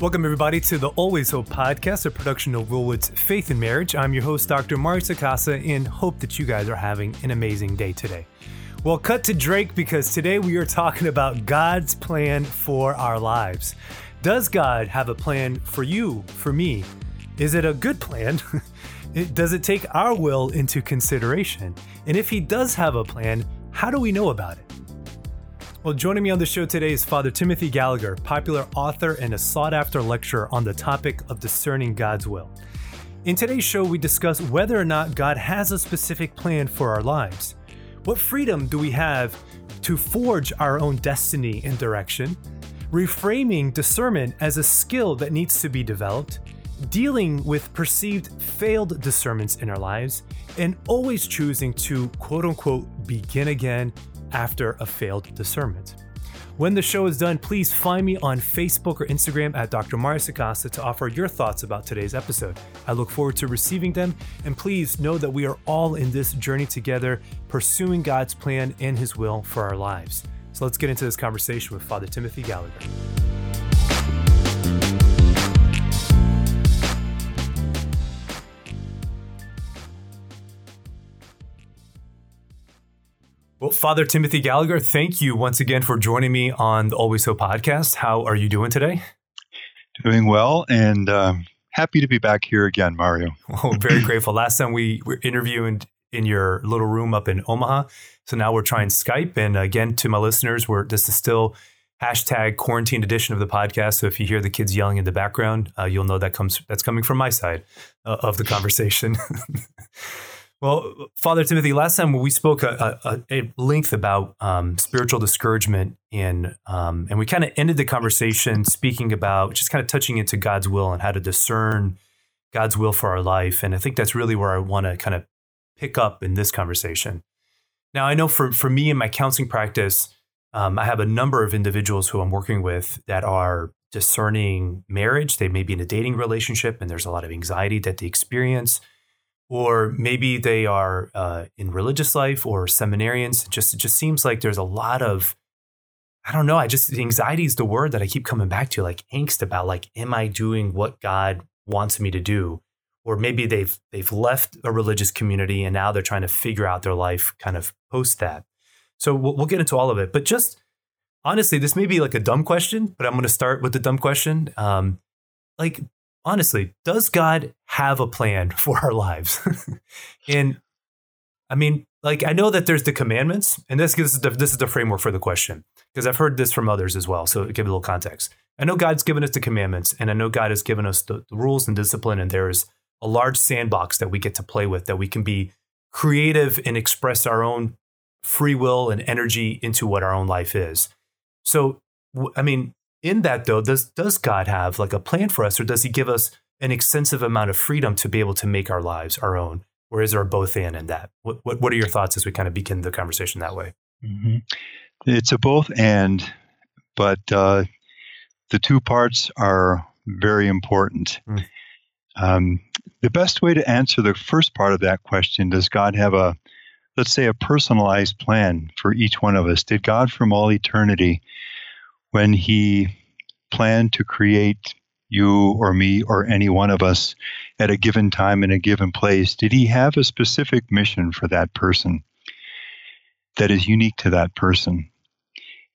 Welcome, everybody, to the Always Hope podcast, a production of Willwood's Faith in Marriage. I'm your host, Dr. Mario Sacasa, and hope that you guys are having an amazing day today. Well, cut to Drake because today we are talking about God's plan for our lives. Does God have a plan for you, for me? Is it a good plan? Does it take our will into consideration? And if He does have a plan, how do we know about it? Well, joining me on the show today is Father Timothy Gallagher, popular author and a sought after lecturer on the topic of discerning God's will. In today's show, we discuss whether or not God has a specific plan for our lives. What freedom do we have to forge our own destiny and direction? Reframing discernment as a skill that needs to be developed, dealing with perceived failed discernments in our lives, and always choosing to quote unquote begin again after a failed discernment. When the show is done, please find me on Facebook or Instagram at Dr. Mario Sacasa to offer your thoughts about today's episode. I look forward to receiving them, and please know that we are all in this journey together, pursuing God's plan and His will for our lives. So let's get into this conversation with Father Timothy Gallagher. Well, Father Timothy Gallagher, thank you once again for joining me on the Always Hope podcast. How are you doing today? Doing well and uh, happy to be back here again, Mario. Oh, very grateful. Last time we were interviewing in your little room up in Omaha. So now we're trying Skype. And again, to my listeners, we're, this is still hashtag quarantine edition of the podcast. So if you hear the kids yelling in the background, uh, you'll know that comes that's coming from my side uh, of the conversation. Well, Father Timothy, last time we spoke a, a, a length about um, spiritual discouragement, and um, and we kind of ended the conversation speaking about just kind of touching into God's will and how to discern God's will for our life. And I think that's really where I want to kind of pick up in this conversation. Now, I know for for me in my counseling practice, um, I have a number of individuals who I'm working with that are discerning marriage. They may be in a dating relationship, and there's a lot of anxiety that they experience or maybe they are uh, in religious life or seminarians. It just it just seems like there's a lot of I don't know. I just anxiety is the word that I keep coming back to, like angst about like, am I doing what God wants me to do? Or maybe they've they've left a religious community and now they're trying to figure out their life kind of post that. So we'll, we'll get into all of it, but just honestly, this may be like a dumb question, but I'm going to start with the dumb question. Um, like, honestly, does God have a plan for our lives? and I mean, like I know that there's the commandments, and this, is the, this is the framework for the question because I've heard this from others as well. So give a little context. I know God's given us the commandments, and I know God has given us the, the rules and discipline, and there is a large sandbox that we get to play with that we can be creative and express our own free will and energy into what our own life is. So, I mean, in that though, does does God have like a plan for us, or does He give us an extensive amount of freedom to be able to make our lives our own? Or is there a both and in that? What, what, what are your thoughts as we kind of begin the conversation that way? Mm-hmm. It's a both and, but uh, the two parts are very important. Mm. Um, the best way to answer the first part of that question does God have a, let's say, a personalized plan for each one of us? Did God from all eternity when he planned to create you or me or any one of us at a given time in a given place, did he have a specific mission for that person that is unique to that person?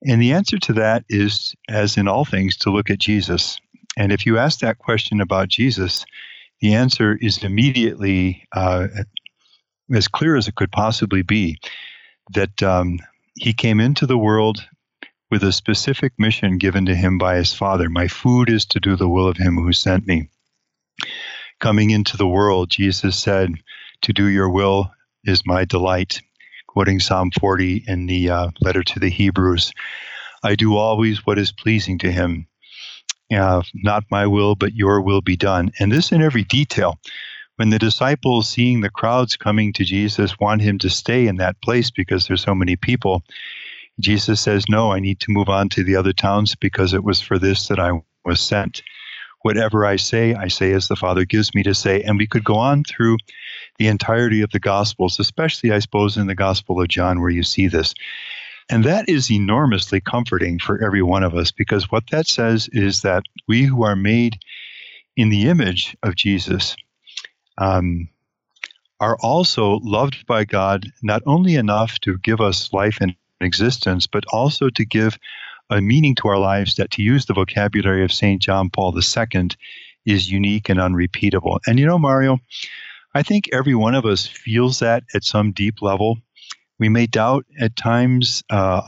And the answer to that is, as in all things, to look at Jesus. And if you ask that question about Jesus, the answer is immediately uh, as clear as it could possibly be that um, he came into the world with a specific mission given to him by his Father. My food is to do the will of him who sent me. Coming into the world, Jesus said, To do your will is my delight. Quoting Psalm 40 in the uh, letter to the Hebrews I do always what is pleasing to him. Uh, not my will, but your will be done. And this in every detail. When the disciples, seeing the crowds coming to Jesus, want him to stay in that place because there's so many people, Jesus says, No, I need to move on to the other towns because it was for this that I was sent. Whatever I say, I say as the Father gives me to say. And we could go on through the entirety of the Gospels, especially, I suppose, in the Gospel of John, where you see this. And that is enormously comforting for every one of us because what that says is that we who are made in the image of Jesus um, are also loved by God not only enough to give us life and existence, but also to give a meaning to our lives that, to use the vocabulary of St. John Paul II, is unique and unrepeatable. And you know, Mario, I think every one of us feels that at some deep level. We may doubt at times uh,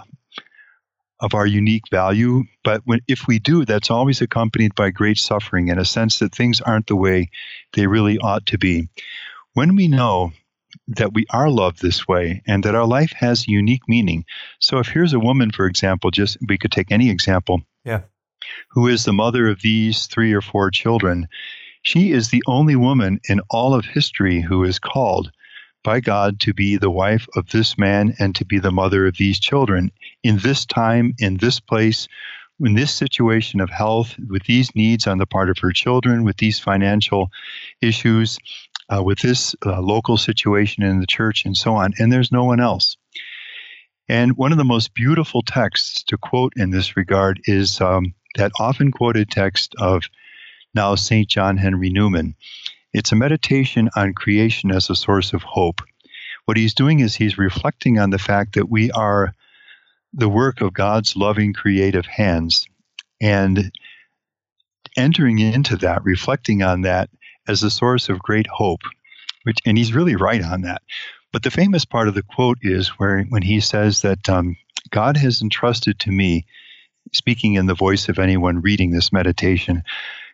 of our unique value, but when, if we do, that's always accompanied by great suffering and a sense that things aren't the way they really ought to be. When we know that we are loved this way and that our life has unique meaning. So if here's a woman, for example, just we could take any example. Yeah. Who is the mother of these three or four children? She is the only woman in all of history who is called by God to be the wife of this man and to be the mother of these children in this time, in this place, in this situation of health, with these needs on the part of her children, with these financial issues, uh, with this uh, local situation in the church, and so on. And there's no one else. And one of the most beautiful texts to quote in this regard is um, that often quoted text of now St. John Henry Newman. It's a meditation on creation as a source of hope. What he's doing is he's reflecting on the fact that we are the work of God's loving creative hands and entering into that, reflecting on that as a source of great hope. Which, and he's really right on that. But the famous part of the quote is where when he says that um, God has entrusted to me, speaking in the voice of anyone reading this meditation,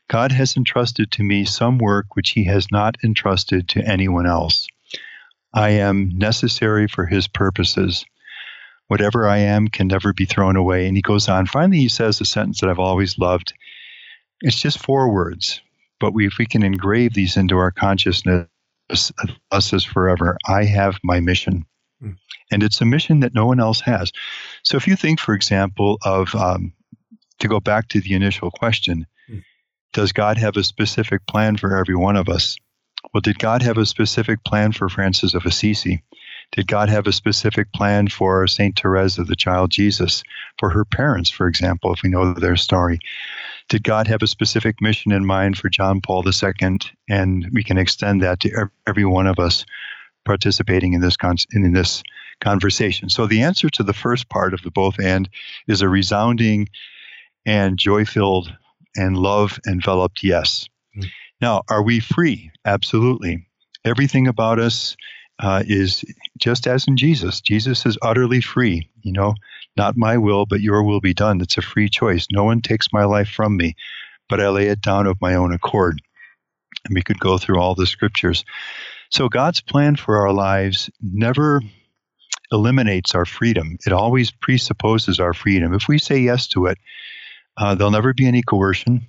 God has entrusted to me some work which he has not entrusted to anyone else. I am necessary for his purposes. Whatever I am can never be thrown away. And he goes on. Finally, he says a sentence that I've always loved. It's just four words, but we, if we can engrave these into our consciousness, us as forever, I have my mission. Mm. And it's a mission that no one else has. So if you think, for example, of um, to go back to the initial question, does God have a specific plan for every one of us? Well, did God have a specific plan for Francis of Assisi? Did God have a specific plan for St. Therese of the Child Jesus, for her parents, for example, if we know their story? Did God have a specific mission in mind for John Paul II? And we can extend that to every one of us participating in this con- in this conversation. So the answer to the first part of the both and is a resounding and joy-filled and love enveloped yes. Mm. Now, are we free? Absolutely. Everything about us uh, is just as in Jesus. Jesus is utterly free. You know, not my will, but your will be done. It's a free choice. No one takes my life from me, but I lay it down of my own accord. And we could go through all the scriptures. So God's plan for our lives never eliminates our freedom. It always presupposes our freedom. If we say yes to it, uh, there'll never be any coercion.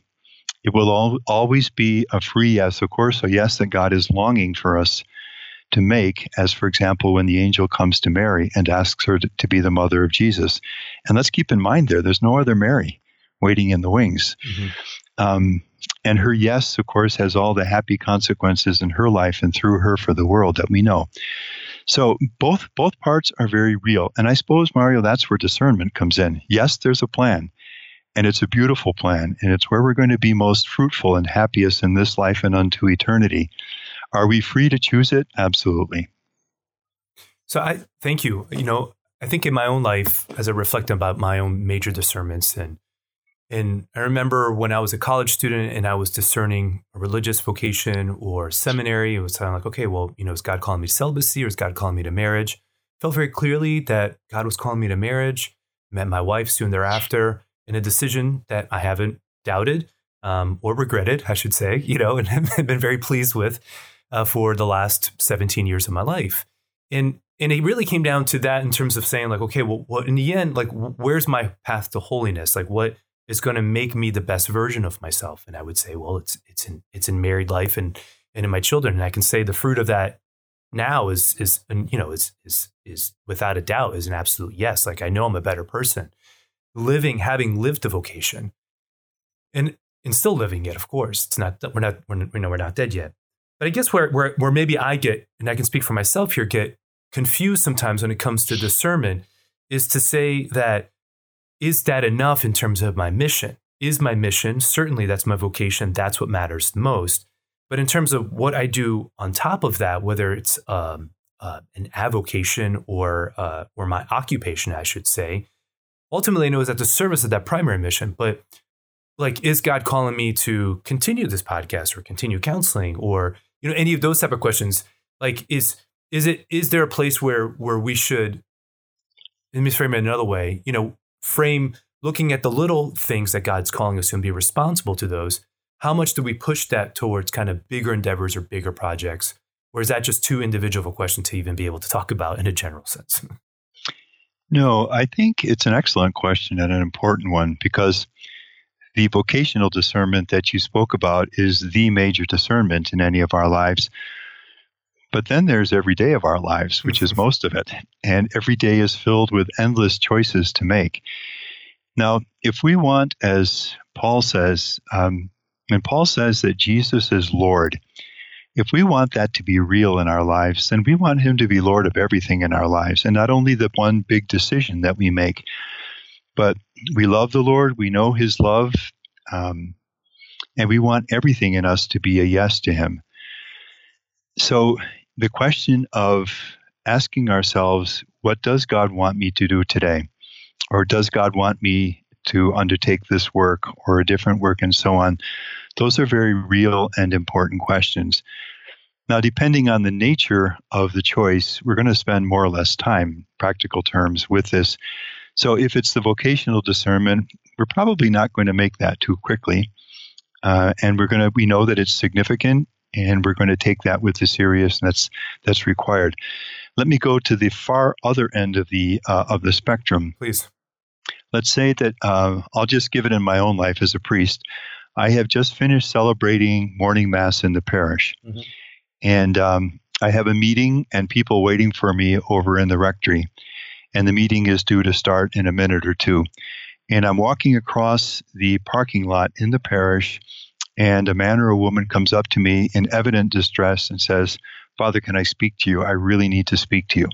It will all, always be a free yes, of course, a yes that God is longing for us to make, as for example, when the angel comes to Mary and asks her to, to be the mother of Jesus. And let's keep in mind there, there's no other Mary waiting in the wings. Mm-hmm. Um, and her yes, of course, has all the happy consequences in her life and through her for the world that we know. So both both parts are very real. And I suppose, Mario, that's where discernment comes in. Yes, there's a plan. And it's a beautiful plan, and it's where we're going to be most fruitful and happiest in this life and unto eternity. Are we free to choose it? Absolutely. So I thank you. You know, I think in my own life, as I reflect about my own major discernments, and and I remember when I was a college student and I was discerning a religious vocation or seminary, it was kind of like, okay, well, you know, is God calling me to celibacy or is God calling me to marriage? Felt very clearly that God was calling me to marriage. Met my wife soon thereafter in a decision that I haven't doubted um, or regretted, I should say, you know, and have been very pleased with uh, for the last 17 years of my life. And and it really came down to that in terms of saying like, okay, well, in the end, like, where's my path to holiness? Like, what is going to make me the best version of myself? And I would say, well, it's it's in it's in married life and and in my children. And I can say the fruit of that now is is you know is is is without a doubt is an absolute yes. Like I know I'm a better person living, having lived a vocation, and and still living it. Of course, it's not we're not we're, we know we're not dead yet. But I guess where where where maybe I get, and I can speak for myself here, get confused sometimes when it comes to discernment is to say that is that enough in terms of my mission? Is my mission, certainly that's my vocation, that's what matters most. But in terms of what I do on top of that, whether it's um, uh, an avocation or uh, or my occupation, I should say, ultimately I know is at the service of that primary mission. But like, is God calling me to continue this podcast or continue counseling or you know any of those type of questions? Like, is is it is there a place where where we should let me frame it another way, you know, frame looking at the little things that God's calling us to and be responsible to those. How much do we push that towards kind of bigger endeavors or bigger projects? Or is that just too individual a question to even be able to talk about in a general sense? No, I think it's an excellent question and an important one because the vocational discernment that you spoke about is the major discernment in any of our lives. But then there's every day of our lives, which is most of it. And every day is filled with endless choices to make. Now, if we want, as Paul says, um, and Paul says that Jesus is Lord, if we want that to be real in our lives, then we want Him to be Lord of everything in our lives, and not only the one big decision that we make, but we love the Lord, we know His love, um, and we want everything in us to be a yes to Him. So the question of asking ourselves, what does God want me to do today? Or does God want me to undertake this work or a different work and so on? Those are very real and important questions. Now, depending on the nature of the choice, we're going to spend more or less time, practical terms, with this. So, if it's the vocational discernment, we're probably not going to make that too quickly. Uh, and we're going to, we know that it's significant and we're going to take that with the seriousness that's that's required. Let me go to the far other end of the uh, of the spectrum. Please. Let's say that uh, I'll just give it in my own life as a priest. I have just finished celebrating morning mass in the parish, mm-hmm. and um, I have a meeting and people waiting for me over in the rectory, and the meeting is due to start in a minute or two. And I'm walking across the parking lot in the parish and a man or a woman comes up to me in evident distress and says, Father, can I speak to you? I really need to speak to you.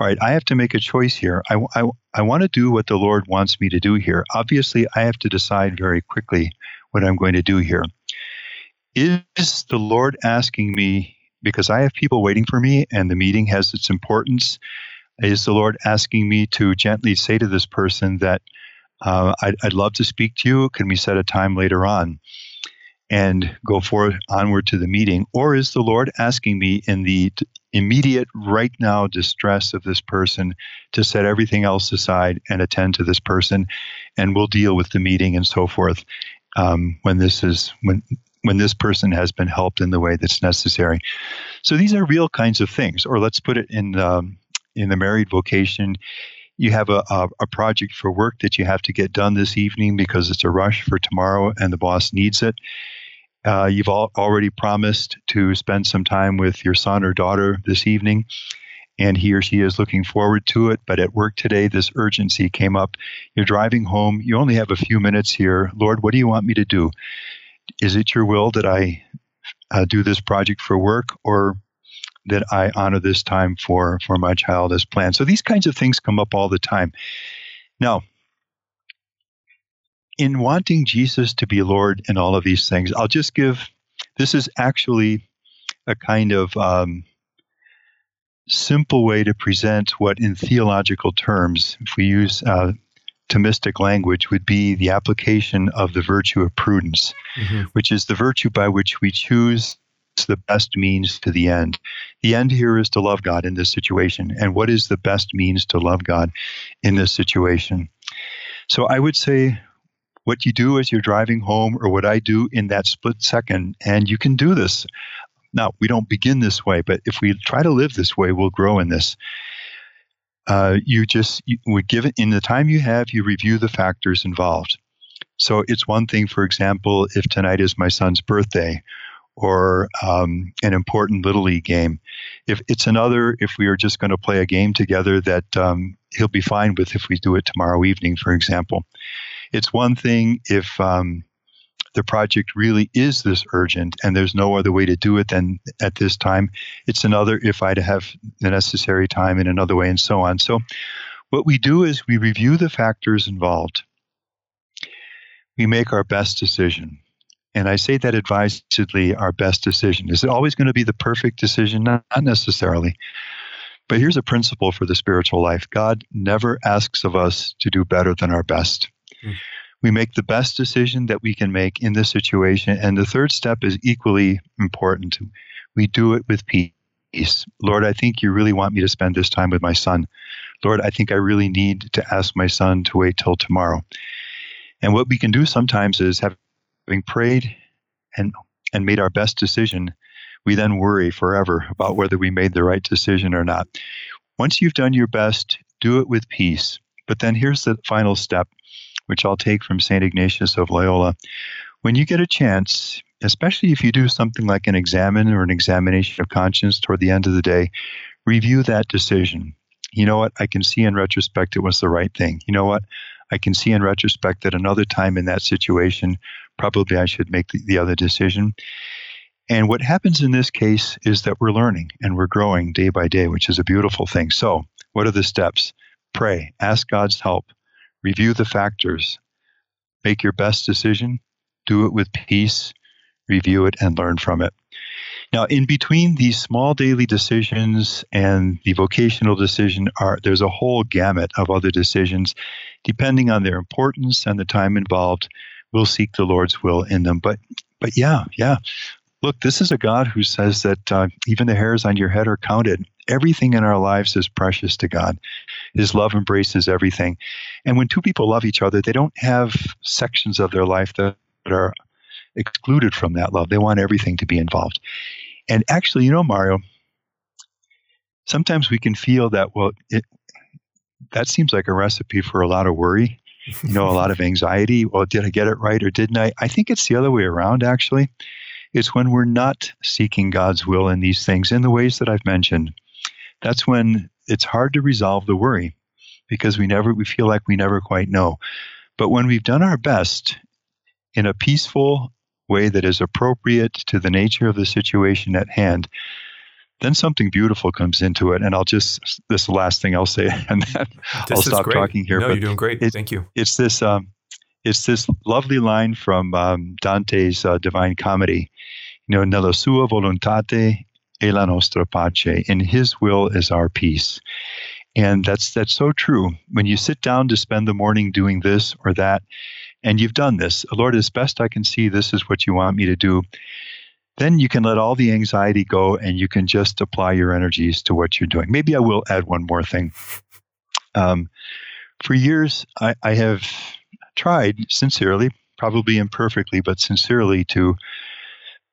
All right, I have to make a choice here. I, I, I want to do what the Lord wants me to do here. Obviously, I have to decide very quickly what I'm going to do here. Is the Lord asking me, because I have people waiting for me and the meeting has its importance, is the Lord asking me to gently say to this person that uh, I'd, I'd love to speak to you? Can we set a time later on? and go forward onward to the meeting? Or is the Lord asking me in the immediate, right now distress of this person to set everything else aside and attend to this person, and we'll deal with the meeting and so forth um, when this is when when this person has been helped in the way that's necessary. So these are real kinds of things. Or let's put it in um, in the married vocation you have a, a, a, project for work that you have to get done this evening because it's a rush for tomorrow and the boss needs it. Uh, you've all already promised to spend some time with your son or daughter this evening, and he or she is looking forward to it. But at work today, this urgency came up. You're driving home. You only have a few minutes here. Lord, what do you want me to do? Is it your will that I uh, do this project for work, or that I honor this time for for my child as planned? So these kinds of things come up all the time. Now, in wanting Jesus to be Lord in all of these things, I'll just give this is actually a kind of um, simple way to present what, in theological terms, if we use uh, Thomistic language, would be the application of the virtue of prudence, mm-hmm. which is the virtue by which we choose the best means to the end. The end here is to love God in this situation. And what is the best means to love God in this situation? So I would say what you do as you're driving home or what I do in that split second. And you can do this. Now, we don't begin this way, but if we try to live this way, we'll grow in this. Uh, you just would give it in the time you have, you review the factors involved. So it's one thing, for example, if tonight is my son's birthday or um, an important little league game. If it's another, if we are just going to play a game together that um, he'll be fine with if we do it tomorrow evening, for example. It's one thing if um, the project really is this urgent and there's no other way to do it than at this time. It's another if I'd have the necessary time in another way and so on. So What we do is we review the factors involved. We make our best decision. And I say that advisedly, our best decision. Is it always going to be the perfect decision? Not, not necessarily. But here's a principle for the spiritual life God never asks of us to do better than our best. Mm. We make the best decision that we can make in this situation. And the third step is equally important. We do it with peace. Lord, I think you really want me to spend this time with my son. Lord, I think I really need to ask my son to wait till tomorrow. And what we can do sometimes is having prayed and and made our best decision, we then worry forever about whether we made the right decision or not. Once you've done your best, do it with peace. But then here's the final step, which I'll take from St. Ignatius of Loyola. When you get a chance, especially if you do something like an examen or an examination of conscience toward the end of the day, review that decision. You know what? I can see in retrospect it was the right thing. You know what? I can see in retrospect that another time in that situation, probably I should make the, the other decision. And what happens in this case is that we're learning and we're growing day by day, which is a beautiful thing. So, what are the steps? Pray, ask God's help, review the factors, make your best decision, do it with peace, review it, and learn from it. Now, in between these small daily decisions and the vocational decision, are there's a whole gamut of other decisions, depending on their importance and the time involved. We'll seek the Lord's will in them. But, but yeah, yeah. Look, this is a God who says that uh, even the hairs on your head are counted. Everything in our lives is precious to God. His love embraces everything. And when two people love each other, they don't have sections of their life that are excluded from that love. They want everything to be involved. And actually, you know, Mario, sometimes we can feel that, well, it, that seems like a recipe for a lot of worry, you know, a lot of anxiety. Well, did I get it right or didn't I? I think it's the other way around, actually. It's when we're not seeking God's will in these things in the ways that I've mentioned. That's when it's hard to resolve the worry because we never we feel like we never quite know. But when we've done our best in a peaceful way that is appropriate to the nature of the situation at hand, then something beautiful comes into it. And I'll just, this last thing I'll say, and then this I'll stop great. talking here. No, but you're doing great. It, Thank you. It's this, um, it's this lovely line from um, Dante's uh, Divine Comedy. You know, nella sua volontate e la nostra pace. In His will is our peace. And that's that's so true. When you sit down to spend the morning doing this or that, and you've done this, Lord, as best I can see, this is what you want me to do. Then you can let all the anxiety go and you can just apply your energies to what you're doing. Maybe I will add one more thing. Um, for years, I, I have tried sincerely, probably imperfectly, but sincerely to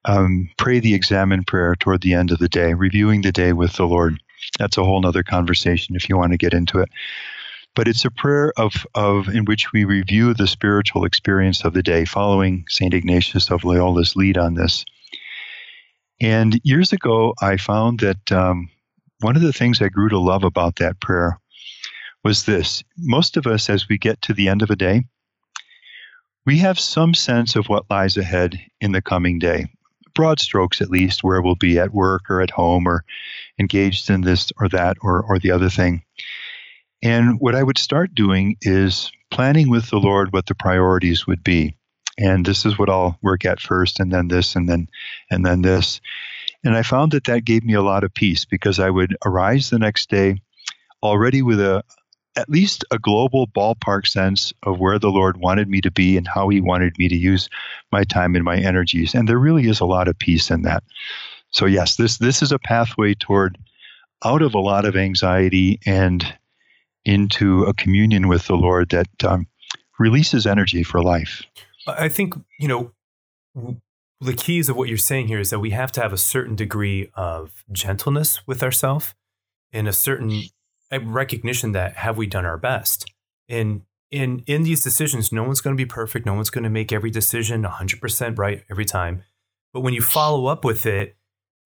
um, pray the examen prayer toward the end of the day, reviewing the day with the Lord. That's a whole other conversation if you want to get into it but it's a prayer of, of in which we review the spiritual experience of the day, following St. Ignatius of Loyola's lead on this. And years ago, I found that um, one of the things I grew to love about that prayer was this. Most of us, as we get to the end of a day, we have some sense of what lies ahead in the coming day, broad strokes at least, where we'll be at work or at home or engaged in this or that or, or the other thing. And what I would start doing is planning with the Lord what the priorities would be. And this is what I'll work at first, and then this, and then, and then this. And I found that that gave me a lot of peace because I would arise the next day already with a at least a global ballpark sense of where the Lord wanted me to be and how He wanted me to use my time and my energies. And there really is a lot of peace in that. So yes, this this is a pathway toward out of a lot of anxiety and into a communion with the Lord that um, releases energy for life. I think, you know, the keys of what you're saying here is that we have to have a certain degree of gentleness with ourselves and a certain recognition that have we done our best. And in in these decisions, no one's going to be perfect. No one's going to make every decision 100% right every time. But when you follow up with it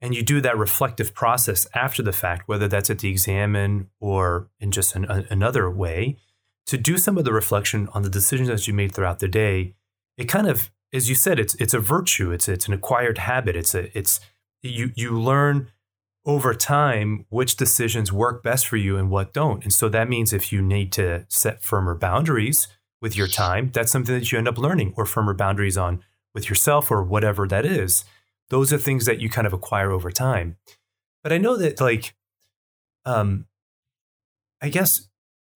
and you do that reflective process after the fact, whether that's at the examen or in just an, a, another way, to do some of the reflection on the decisions that you made throughout the day, it kind of, as you said, it's it's a virtue. It's it's an acquired habit. It's a it's you you learn over time which decisions work best for you and what don't. And so that means if you need to set firmer boundaries with your time, that's something that you end up learning, or firmer boundaries on with yourself or whatever that is. Those are things that you kind of acquire over time. But I know that, like, um, I guess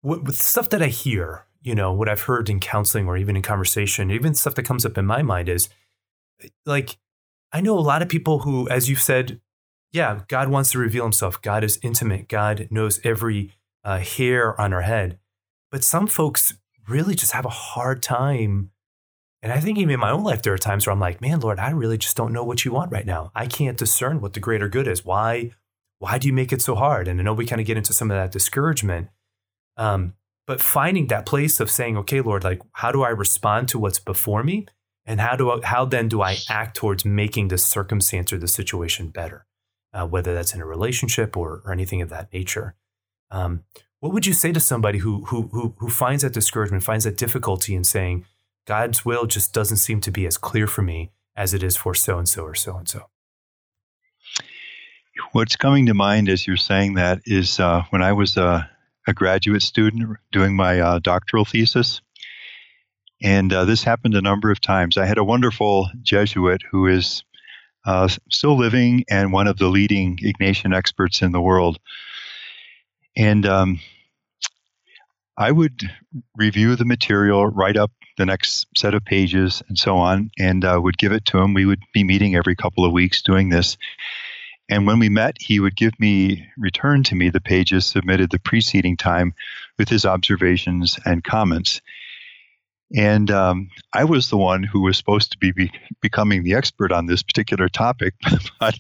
with, with stuff that I hear, you know, what I've heard in counseling or even in conversation, even stuff that comes up in my mind is like, I know a lot of people who, as you've said, yeah, God wants to reveal himself. God is intimate. God knows every uh, hair on our head. But some folks really just have a hard time. And I think even in my own life, there are times where I'm like, man, Lord, I really just don't know what you want right now. I can't discern what the greater good is. Why, why do you make it so hard? And I know we kind of get into some of that discouragement. Um, but finding that place of saying, okay, Lord, like, how do I respond to what's before me? And how do I, how then do I act towards making the circumstance or the situation better? Uh, whether that's in a relationship or, or anything of that nature. Um, what would you say to somebody who, who, who, who finds that discouragement, finds that difficulty in saying, God's will just doesn't seem to be as clear for me as it is for so and so or so and so? What's coming to mind as you're saying that is uh, when I was a, a, graduate student doing my uh, doctoral thesis. And uh, this happened a number of times. I had a wonderful Jesuit who is uh, still living and one of the leading Ignatian experts in the world. And um, I would review the material, write up the next set of pages, and so on, and uh, would give it to him. We would be meeting every couple of weeks doing this. And when we met, he would give me, return to me the pages submitted the preceding time with his observations and comments. And um, I was the one who was supposed to be, be, becoming the expert on this particular topic, but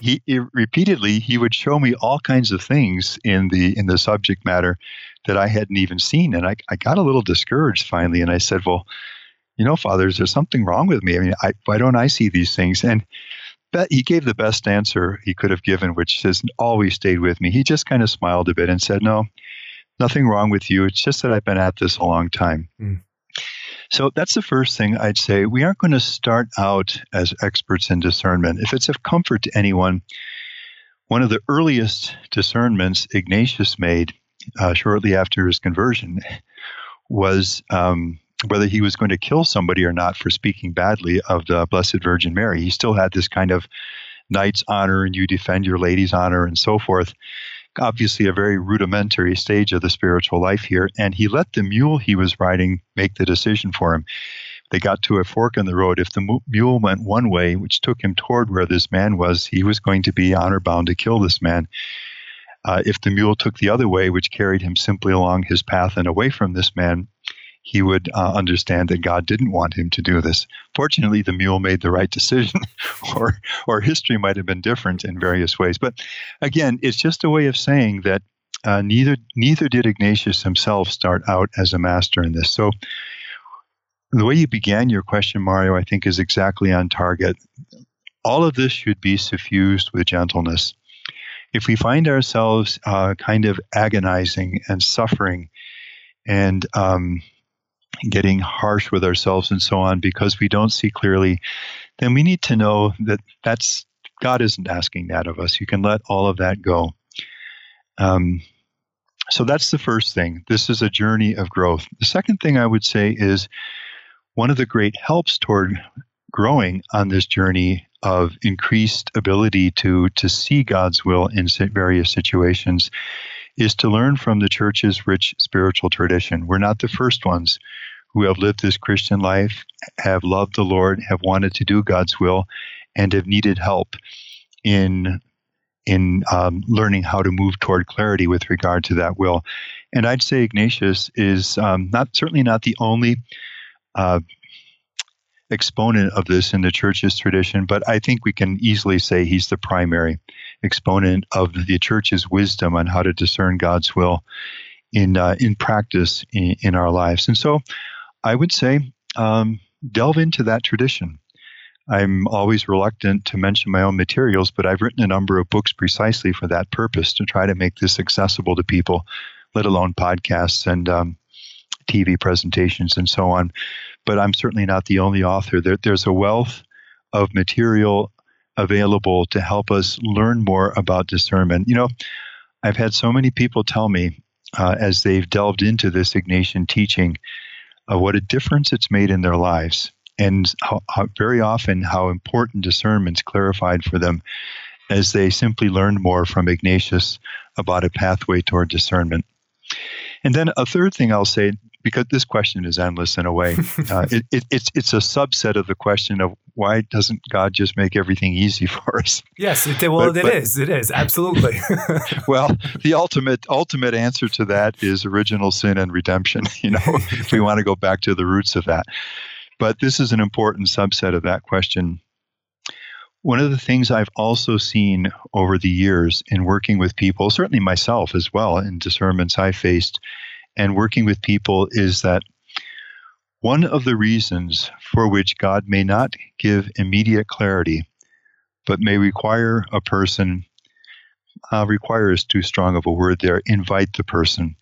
he, repeatedly he would show me all kinds of things in the in the subject matter that I hadn't even seen, and I, I got a little discouraged finally, and I said, "Well, you know, Father, is there something wrong with me? I mean, I, why don't I see these things?" And he gave the best answer he could have given, which has always stayed with me. He just kind of smiled a bit and said, "No, nothing wrong with you. It's just that I've been at this a long time." Mm. So that's the first thing I'd say. We aren't going to start out as experts in discernment. If it's of comfort to anyone, one of the earliest discernments Ignatius made uh, shortly after his conversion was um, whether he was going to kill somebody or not for speaking badly of the Blessed Virgin Mary. He still had this kind of knight's honor and you defend your lady's honor and so forth obviously a very rudimentary stage of the spiritual life here. And he let the mule he was riding make the decision for him. They got to a fork in the road. If the mule went one way, which took him toward where this man was, he was going to be honor bound to kill this man. Uh, if the mule took the other way, which carried him simply along his path and away from this man, he would uh, understand that God didn't want him to do this. Fortunately, the mule made the right decision, or or history might have been different in various ways. But again, it's just a way of saying that uh, neither neither did Ignatius himself start out as a master in this. So the way you began your question, Mario, I think is exactly on target. All of this should be suffused with gentleness. If we find ourselves uh, kind of agonizing and suffering and um, getting harsh with ourselves and so on because we don't see clearly, then we need to know that that's God isn't asking that of us. You can let all of that go. Um, so that's the first thing. This is a journey of growth. The second thing I would say is one of the great helps toward growing on this journey of increased ability to to see God's will in various situations is to learn from the church's rich spiritual tradition. We're not the first ones who have lived this Christian life, have loved the Lord, have wanted to do God's will, and have needed help in in um, learning how to move toward clarity with regard to that will. And I'd say Ignatius is um, not certainly not the only uh, exponent of this in the church's tradition, but I think we can easily say he's the primary exponent of the church's wisdom on how to discern God's will in uh, in practice in, in, our lives. And so, I would say um, delve into that tradition. I'm always reluctant to mention my own materials, but I've written a number of books precisely for that purpose to try to make this accessible to people, let alone podcasts and um, TV presentations and so on. But I'm certainly not the only author. There, there's a wealth of material available to help us learn more about discernment. You know, I've had so many people tell me uh, as they've delved into this Ignatian teaching uh, what a difference it's made in their lives, and how, how very often how important discernment's clarified for them as they simply learned more from Ignatius about a pathway toward discernment. And then a third thing I'll say, because this question is endless in a way, uh, it, it, it's it's a subset of the question of why doesn't God just make everything easy for us? Yes, it, well, but, it but, is. It is absolutely. well, the ultimate ultimate answer to that is original sin and redemption. You know, if we want to go back to the roots of that. But this is an important subset of that question. One of the things I've also seen over the years in working with people, certainly myself as well, in discernments I faced, and working with people is that one of the reasons for which God may not give immediate clarity, but may require a person, uh, require is too strong of a word there, invite the person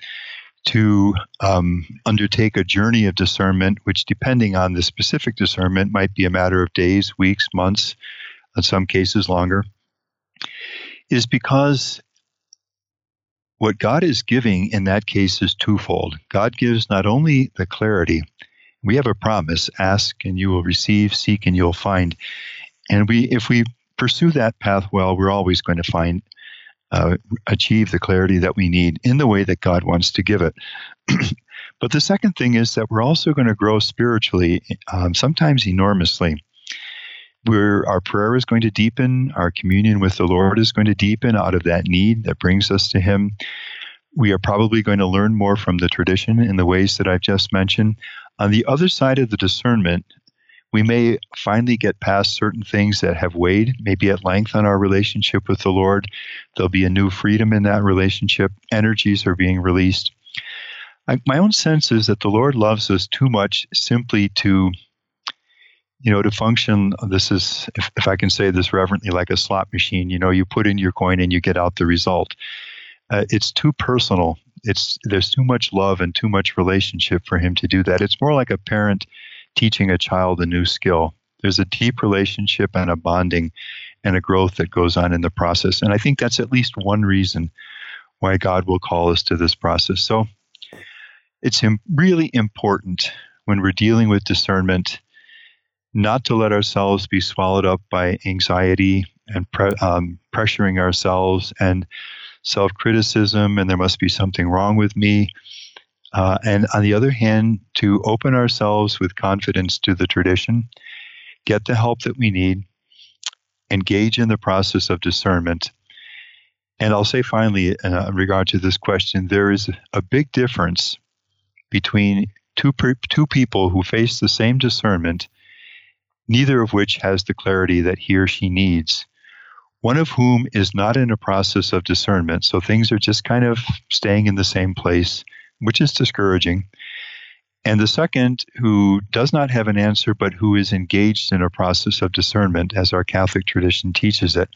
to um, undertake a journey of discernment, which, depending on the specific discernment, might be a matter of days, weeks, months, in some cases longer, is because what God is giving in that case is twofold. God gives not only the clarity, we have a promise ask and you will receive, seek and you'll find. And we, if we pursue that path well, we're always going to find, uh, achieve the clarity that we need in the way that God wants to give it. but the second thing is that we're also going to grow spiritually, um, sometimes enormously. We're, our prayer is going to deepen, our communion with the Lord is going to deepen out of that need that brings us to Him. We are probably going to learn more from the tradition in the ways that I've just mentioned. On the other side of the discernment, we may finally get past certain things that have weighed, maybe at length, on our relationship with the Lord. There'll be a new freedom in that relationship. Energies are being released. I, my own sense is that the Lord loves us too much simply to you know, to function, this is, if, if I can say this reverently, like a slot machine. You know, you put in your coin and you get out the result. Uh, it's too personal. It's there's too much love and too much relationship for him to do that. It's more like a parent teaching a child a new skill. There's a deep relationship and a bonding and a growth that goes on in the process. And I think that's at least one reason why God will call us to this process. So it's really important when we're dealing with discernment not to let ourselves be swallowed up by anxiety and pre- um, pressuring ourselves and self criticism, and there must be something wrong with me. Uh, and on the other hand, to open ourselves with confidence to the tradition, get the help that we need, engage in the process of discernment. And I'll say finally, uh, in regard to this question, there is a big difference between two, two people who face the same discernment neither of which has the clarity that he or she needs. One of whom is not in a process of discernment, so things are just kind of staying in the same place, which is discouraging. And the second, who does not have an answer, but who is engaged in a process of discernment, as our Catholic tradition teaches it,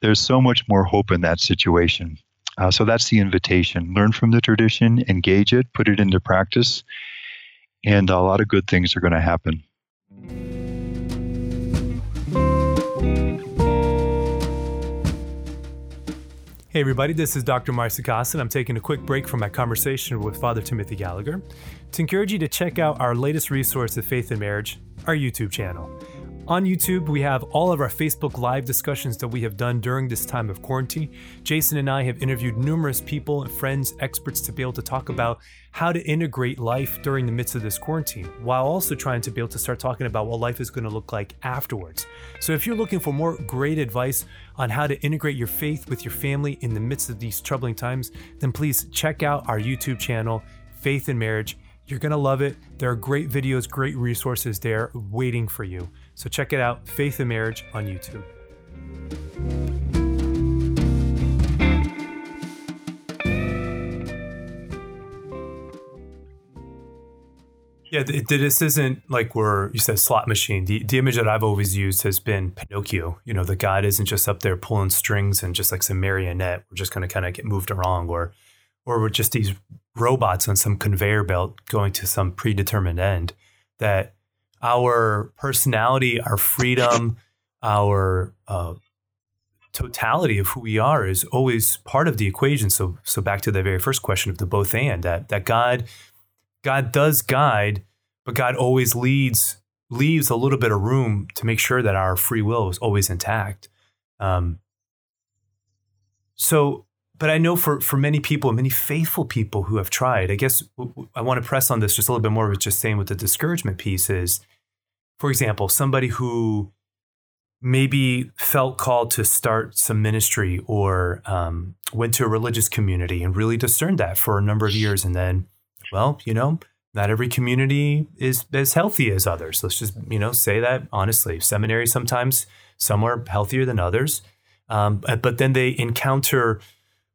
there's so much more hope in that situation. Uh, so that's the invitation. Learn from the tradition, engage it, put it into practice, and a lot of good things are going to happen. Hey, everybody, this is Dr. Mario Sacasa. I'm taking a quick break from my conversation with Father Timothy Gallagher to encourage you to check out our latest resource of Faith and Marriage, our YouTube channel. On YouTube, we have all of our Facebook Live discussions that we have done during this time of quarantine. Jason and I have interviewed numerous people and friends, experts to be able to talk about how to integrate life during the midst of this quarantine, while also trying to be able to start talking about what life is going to look like afterwards. So, if you're looking for more great advice on how to integrate your faith with your family in the midst of these troubling times, then please check out our YouTube channel, Faith and Marriage. You're going to love it. There are great videos, great resources there waiting for you. So check it out Faith and Marriage on YouTube. Yeah, this isn't like we're, you said slot machine. The, the image that I've always used has been Pinocchio. You know, the God isn't just up there pulling strings and just like some marionette. We're just going to kind of get moved around or, or we're just these robots on some conveyor belt going to some predetermined end that our personality, our freedom, our uh, totality of who we are is always part of the equation. So, so back to the very first question of the both and that that God, God does guide, but God always leads leaves a little bit of room to make sure that our free will is always intact. Um, so, but I know for for many people, many faithful people who have tried, I guess I want to press on this just a little bit more with just saying with the discouragement piece is, for example, somebody who maybe felt called to start some ministry or um, went to a religious community and really discerned that for a number of years, and then, well, you know, not every community is as healthy as others. Let's just you know say that honestly. Seminary sometimes some are healthier than others, um, but then they encounter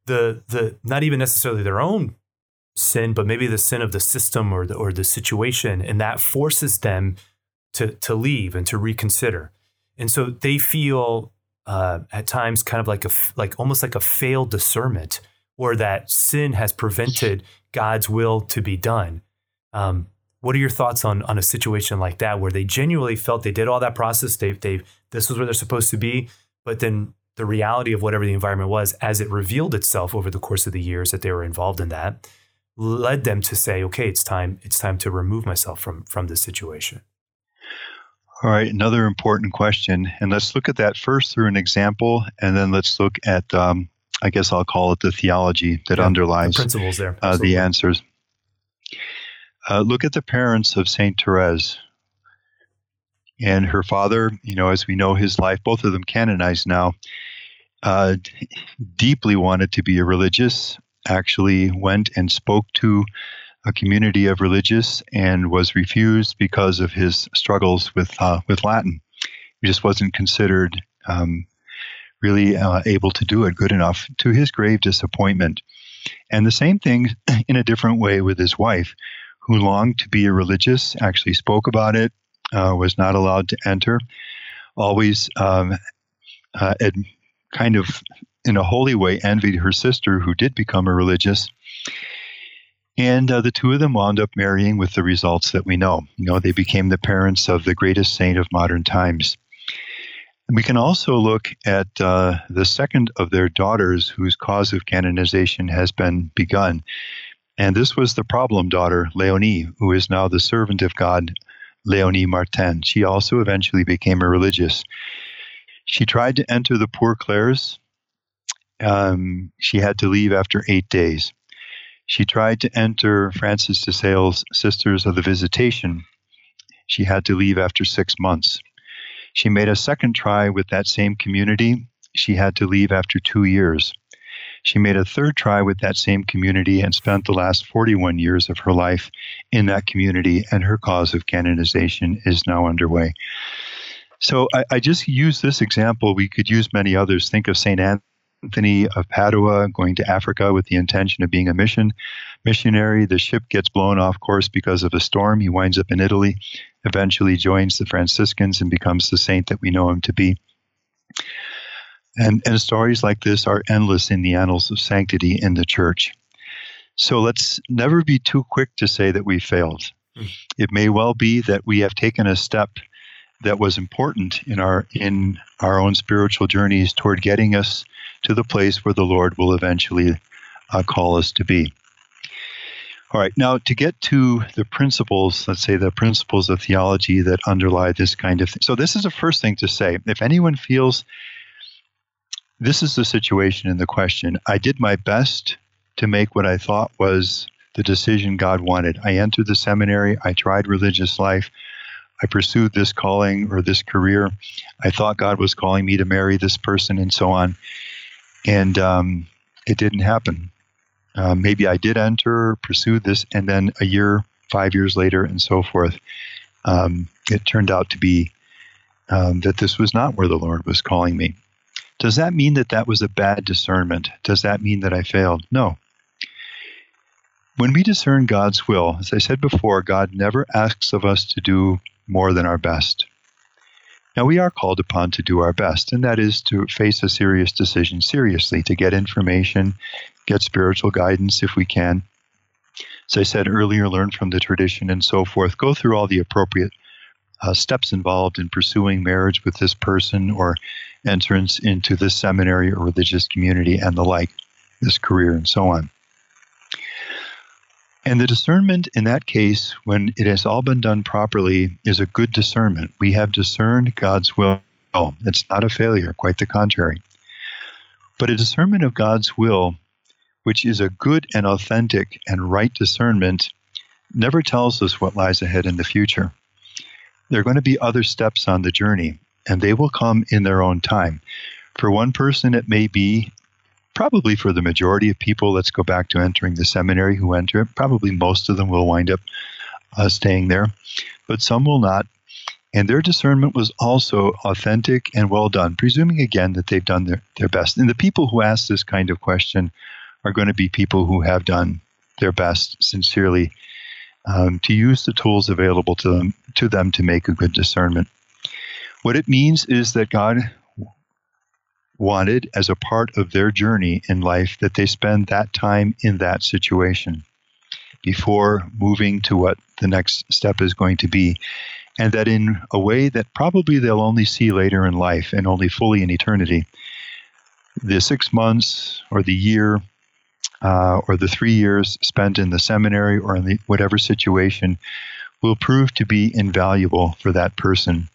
the the not even necessarily their own sin, but maybe the sin of the system or the or the situation, and that forces them to to leave and to reconsider. And so they feel uh, at times kind of like a like almost like a failed discernment, or that sin has prevented God's will to be done. Um, what are your thoughts on on a situation like that, where they genuinely felt they did all that process, they they this was where they're supposed to be, but then the reality of whatever the environment was, as it revealed itself over the course of the years that they were involved in that, led them to say, "Okay, it's time. It's time to remove myself from from this situation." All right, another important question, and let's look at that first through an example, and then let's look at, um, I guess I'll call it the theology that yeah, underlies the principles there, uh, the answers. Uh, look at the parents of Saint Therese and her father. You know, as we know his life, both of them canonized now. Uh, deeply wanted to be a religious. Actually, went and spoke to a community of religious and was refused because of his struggles with uh, with Latin. He just wasn't considered um, really uh, able to do it good enough, to his grave disappointment. And the same thing in a different way with his wife, who longed to be a religious, actually spoke about it, uh, was not allowed to enter, always um, uh, kind of in a holy way envied her sister who did become a religious and uh, the two of them wound up marrying with the results that we know. You know, they became the parents of the greatest saint of modern times. We can also look at uh, the second of their daughters whose cause of canonization has been begun. And this was the problem daughter, Leonie, who is now the servant of God, Leonie Martin. She also eventually became a religious. She tried to enter the Poor Clares. Um, she had to leave after eight days. She tried to enter Francis de Sales' Sisters of the Visitation. She had to leave after six months. She made a second try with that same community. She had to leave after two years. She made a third try with that same community and spent the last 41 years of her life in that community, and her cause of canonization is now underway. So I, I just use this example. We could use many others. Think of St. Anthony of Padua going to Africa with the intention of being a mission missionary. The ship gets blown off course because of a storm. He winds up in Italy, eventually joins the Franciscans and becomes the saint that we know him to be. And, and stories like this are endless in the annals of sanctity in the church. So let's never be too quick to say that we failed. Mm. It may well be that we have taken a step that was important in our in our own spiritual journeys toward getting us to the place where the Lord will eventually uh, call us to be. All right, now to get to the principles, let's say the principles of theology that underlie this kind of thing. So, this is the first thing to say. If anyone feels this is the situation in the question, I did my best to make what I thought was the decision God wanted. I entered the seminary, I tried religious life, I pursued this calling or this career. I thought God was calling me to marry this person and so on and um, it didn't happen. Uh, maybe I did enter, pursue this, and then a year, five years later, and so forth, um, it turned out to be um, that this was not where the Lord was calling me. Does that mean that that was a bad discernment? Does that mean that I failed? No. When we discern God's will, as I said before, God never asks of us to do more than our best. Now, we are called upon to do our best, and that is to face a serious decision seriously, to get information, get spiritual guidance if we can. As I said earlier, learn from the tradition and so forth. Go through all the appropriate uh, steps involved in pursuing marriage with this person or entrance into this seminary or religious community and the like, this career and so on. And the discernment in that case, when it has all been done properly, is a good discernment. We have discerned God's will. It's not a failure, quite the contrary. But a discernment of God's will, which is a good and authentic and right discernment, never tells us what lies ahead in the future. There are going to be other steps on the journey, and they will come in their own time. For one person, it may be probably for the majority of people, let's go back to entering the seminary who enter probably most of them will wind up uh, staying there, but some will not. And their discernment was also authentic and well done, presuming again that they've done their, their best. And the people who ask this kind of question are going to be people who have done their best sincerely um, to use the tools available to them, to them to make a good discernment. What it means is that God wanted as a part of their journey in life that they spend that time in that situation before moving to what the next step is going to be. And that in a way that probably they'll only see later in life and only fully in eternity. The six months or the year uh, or the three years spent in the seminary or in the, whatever situation will prove to be invaluable for that person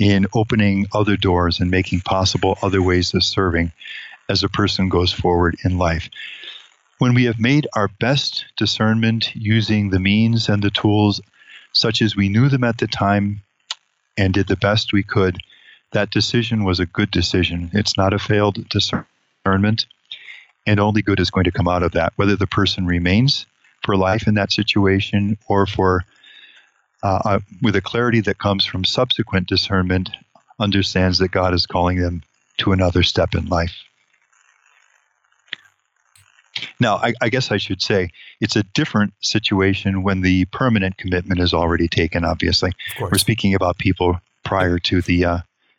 in opening other doors and making possible other ways of serving as a person goes forward in life. When we have made our best discernment using the means and the tools such as we knew them at the time and did the best we could, that decision was a good decision. It's not a failed discernment, and only good is going to come out of that, whether the person remains for life in that situation or for uh, uh, with a clarity that comes from subsequent discernment, understands that God is calling them to another step in life. Now, I, I, guess I should say it's a different situation when the permanent commitment is already taken, obviously. We're speaking about people prior to the uh,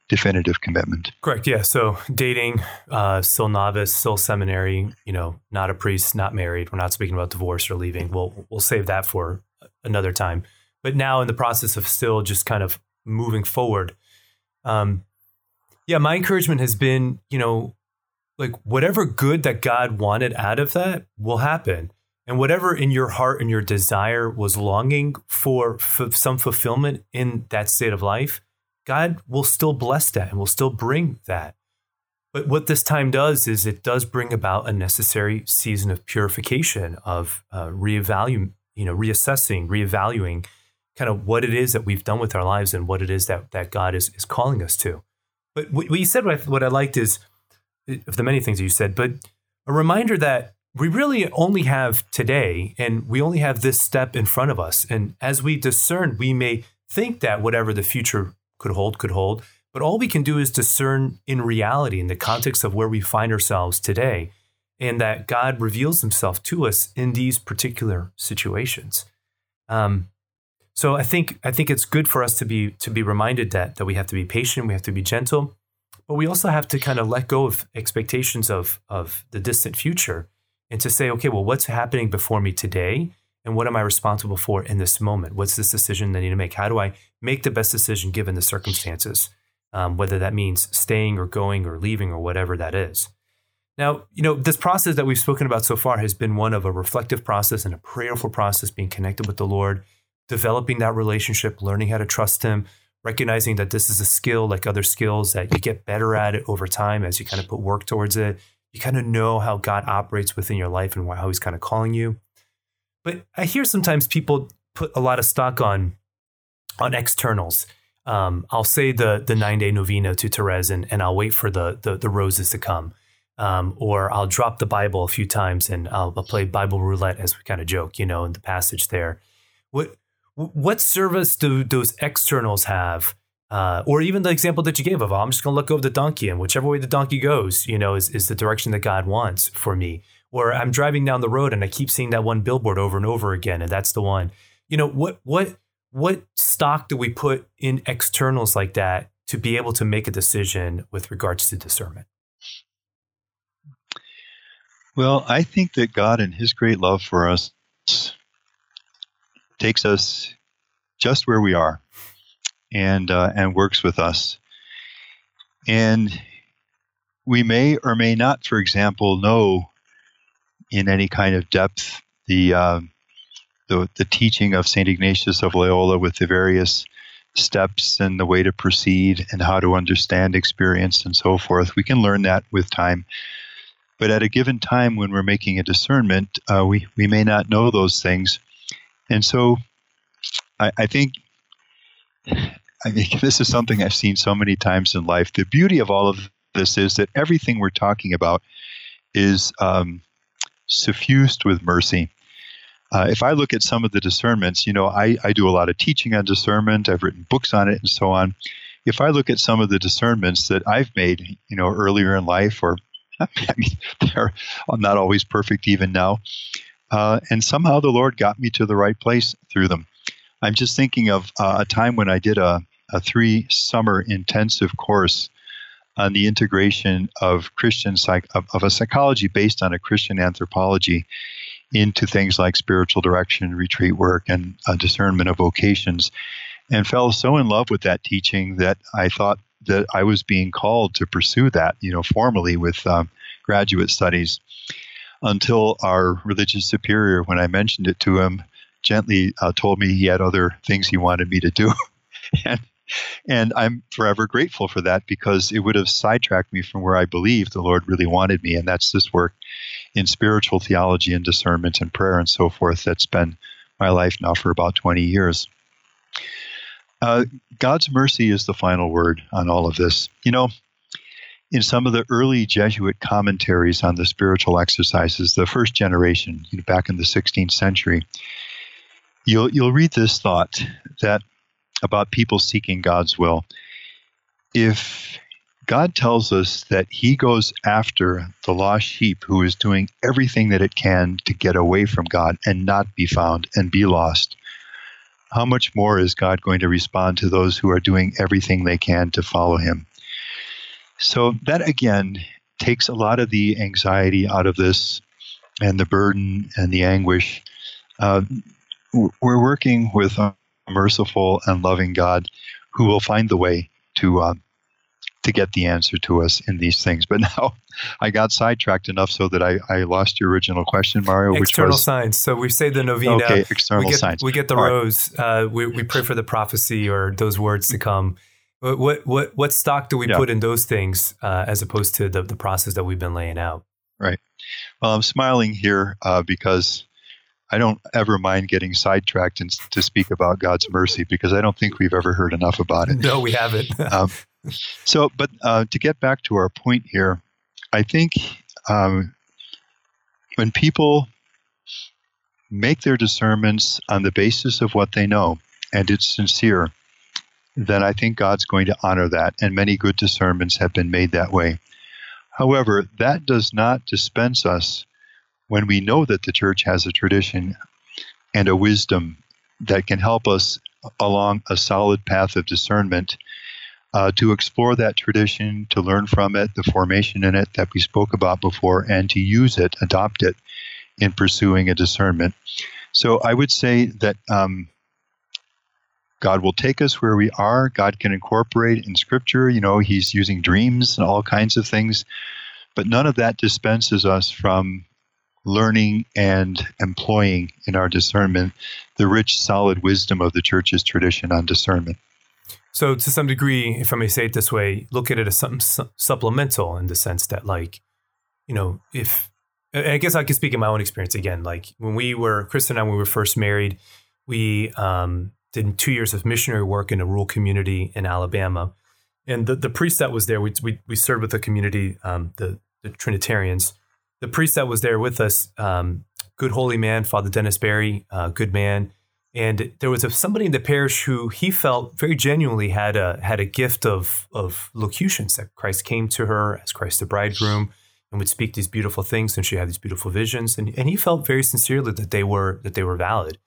definitive commitment. Correct. Yeah. So dating, uh, still novice, still seminary, you know, not a priest, not married. We're not speaking about divorce or leaving. We'll, we'll save that for another time but now in the process of still just kind of moving forward. Um, yeah, my encouragement has been, you know, like whatever good that God wanted out of that will happen. And whatever in your heart and your desire was longing for f- some fulfillment in that state of life, God will still bless that and will still bring that. But what this time does is it does bring about a necessary season of purification, of uh, reevaluating, you know, reassessing, reevaluating kind of what it is that we've done with our lives and what it is that, that God is, is calling us to. But what you said, what I, liked is, of the many things that you said, but a reminder that we really only have today and we only have this step in front of us. And as we discern, we may think that whatever the future could hold, could hold. But all we can do is discern in reality, in the context of where we find ourselves today, and that God reveals himself to us in these particular situations. Um, so I think I think it's good for us to be to be reminded that that we have to be patient, we have to be gentle, but we also have to kind of let go of expectations of of the distant future and to say, okay, well, what's happening before me today? And what am I responsible for in this moment? What's this decision that I need to make? How do I make the best decision given the circumstances? Um, whether that means staying or going or leaving or whatever that is. Now, you know, this process that we've spoken about so far has been one of a reflective process and a prayerful process, being connected with the Lord, developing that relationship, learning how to trust Him, recognizing that this is a skill like other skills that you get better at it over time as you kind of put work towards it. You kind of know how God operates within your life and how He's kind of calling you. But I hear sometimes people put a lot of stock on on externals. Um, I'll say the the nine day novena to Therese and, and I'll wait for the, the, the roses to come. Um, or I'll drop the Bible a few times and I'll, I'll, play Bible roulette as we kind of joke, you know, in the passage there. What what service do those externals have? Uh, or even the example that you gave of, oh, I'm just going to let go of the donkey, and whichever way the donkey goes, you know, is, is the direction that God wants for me. Or I'm driving down the road and I keep seeing that one billboard over and over again, and that's the one. You know, what what what stock do we put in externals like that to be able to make a decision with regards to discernment? Well, I think that God, in His great love for us, takes us just where we are and uh, and works with us. And we may or may not, for example, know in any kind of depth the uh, the, the teaching of Saint Ignatius of Loyola with the various steps and the way to proceed and how to understand experience and so forth. We can learn that with time. But at a given time when we're making a discernment, uh, we, we may not know those things. And so I, I think I mean, this is something I've seen so many times in life. The beauty of all of this is that everything we're talking about is um, suffused with mercy. Uh, if I look at some of the discernments, you know, I, I do a lot of teaching on discernment. I've written books on it and so on. If I look at some of the discernments that I've made, you know, earlier in life, or I mean, they're not always perfect even now, uh, and somehow the Lord got me to the right place through them. I'm just thinking of uh, a time when I did a, a three summer intensive course on the integration of Christian psych of, of a psychology based on a Christian anthropology into things like spiritual direction, retreat work, and uh, discernment of vocations, and fell so in love with that teaching that I thought that I was being called to pursue that, you know, formally with um, graduate studies. Until our religious superior, when I mentioned it to him, gently uh, told me he had other things he wanted me to do, and and I'm forever grateful for that because it would have sidetracked me from where I believe the Lord really wanted me, and that's this work in spiritual theology and discernment and prayer and so forth. That's been my life now for about 20 years. Uh, God's mercy is the final word on all of this. You know, in some of the early Jesuit commentaries on the spiritual exercises, the first generation, you know, back in the 16th century, you'll you'll read this thought that about people seeking God's will. If God tells us that He goes after the lost sheep who is doing everything that it can to get away from God and not be found and be lost. How much more is God going to respond to those who are doing everything they can to follow Him? So, that again takes a lot of the anxiety out of this and the burden and the anguish. Uh, we're working with a merciful and loving God who will find the way to. Uh, to get the answer to us in these things. But now I got sidetracked enough so that I, I lost your original question, Mario. External was, signs. So we say the novena. Okay, external we get, signs. We get the All rose. Right. Uh, we, we pray for the prophecy or those words to come. What what what stock do we yeah. put in those things uh, as opposed to the, the process that we've been laying out? Right. Well, I'm smiling here uh, because I don't ever mind getting sidetracked and to speak about God's mercy because I don't think we've ever heard enough about it. No, we haven't. um, so, but uh, to get back to our point here, I think um, when people make their discernments on the basis of what they know and it's sincere, then I think God's going to honor that. And many good discernments have been made that way. However, that does not dispense us when we know that the church has a tradition and a wisdom that can help us along a solid path of discernment uh, to explore that tradition, to learn from it, the formation in it that we spoke about before, and to use it, adopt it in pursuing a discernment. So I would say that um, God will take us where we are. God can incorporate in Scripture. You know, He's using dreams and all kinds of things, but none of that dispenses us from learning and employing in our discernment the rich, solid wisdom of the church's tradition on discernment. So, to some degree, if I may say it this way, look at it as something su- supplemental in the sense that, like, you know, if I guess I can speak in my own experience again. Like when we were Chris and I, when we were first married, we um, did two years of missionary work in a rural community in Alabama, and the the priest that was there, we we, we served with the community, um, the the Trinitarians. The priest that was there with us, um, good holy man, Father Dennis Barry, uh, good man and there was a, somebody in the parish who he felt very genuinely had a had a gift of of locutions that Christ came to her as Christ the bridegroom and would speak these beautiful things and she had these beautiful visions and, and he felt very sincerely that they were that they were valid.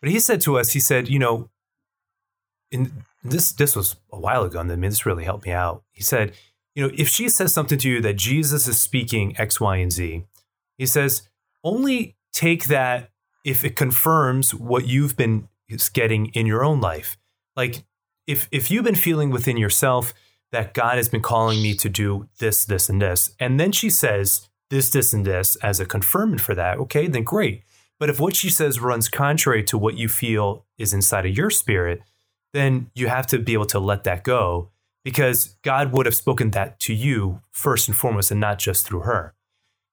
But he said to us, he said, you know, in this this was a while ago, and I mean this really helped me out. He said, you know, if she says something to you that Jesus is speaking X, Y, and Z, he says, only take that if it confirms what you've been getting in your own life. Like, if if you've been feeling within yourself that God has been calling me to do this, this, and this, and then she says this, this, and this as a confirmation for that, okay, then great. But if what she says runs contrary to what you feel is inside of your spirit, then you have to be able to let that go because God would have spoken that to you first and foremost and not just through her.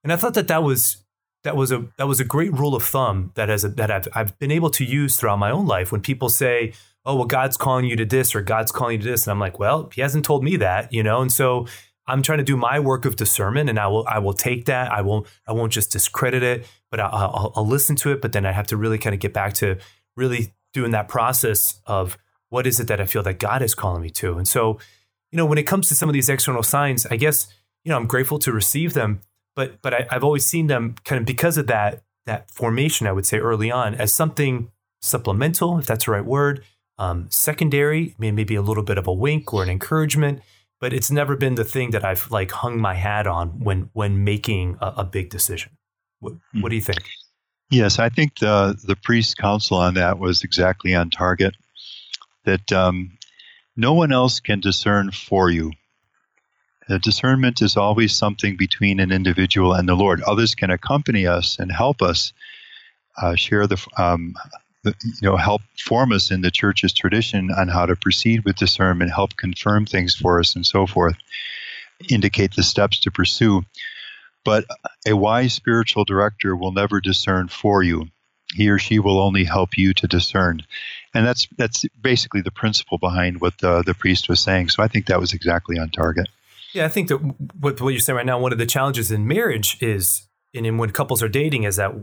And I thought that that was that was a that was a great rule of thumb that as a, that I've I've been able to use throughout my own life when people say, "Oh, well God's calling you to this or God's calling you to this." And I'm like, "Well, he hasn't told me that, you know." And so I'm trying to do my work of discernment, and I will I will take that. I won't I won't just discredit it, but I'll, I'll, I'll listen to it. But then I have to really kind of get back to really doing that process of what is it that I feel that God is calling me to. And so, you know, when it comes to some of these external signs, I guess you know I'm grateful to receive them, but but I, I've always seen them kind of because of that that formation. I would say early on as something supplemental, if that's the right word, um, secondary, maybe a little bit of a wink or an encouragement but it's never been the thing that I've like hung my hat on when when making a, a big decision. What, hmm. what do you think? Yes, I think the the priest counsel on that was exactly on target. That um, no one else can discern for you. The discernment is always something between an individual and the Lord. Others can accompany us and help us uh, share the um, you know help form us in the church's tradition on how to proceed with discernment, help confirm things for us, and so forth, indicate the steps to pursue. But a wise spiritual director will never discern for you. He or she will only help you to discern, and that's that's basically the principle behind what the the priest was saying. So I think that was exactly on target. Yeah, I think that what what you're saying right now, one of the challenges in marriage is, and in when couples are dating, is that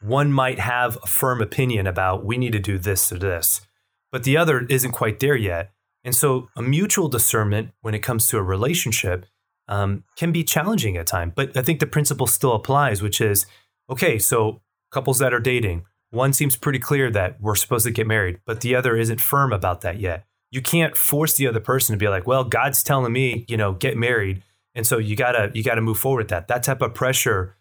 one might have a firm opinion about we need to do this or this, but the other isn't quite there yet. And so a mutual discernment when it comes to a relationship um, can be challenging at times. But I think the principle still applies, which is okay, so couples that are dating, one seems pretty clear that we're supposed to get married, but the other isn't firm about that yet. You can't force the other person to be like, well, God's telling me, you know, get married. And so you gotta you gotta move forward with that. That type of pressure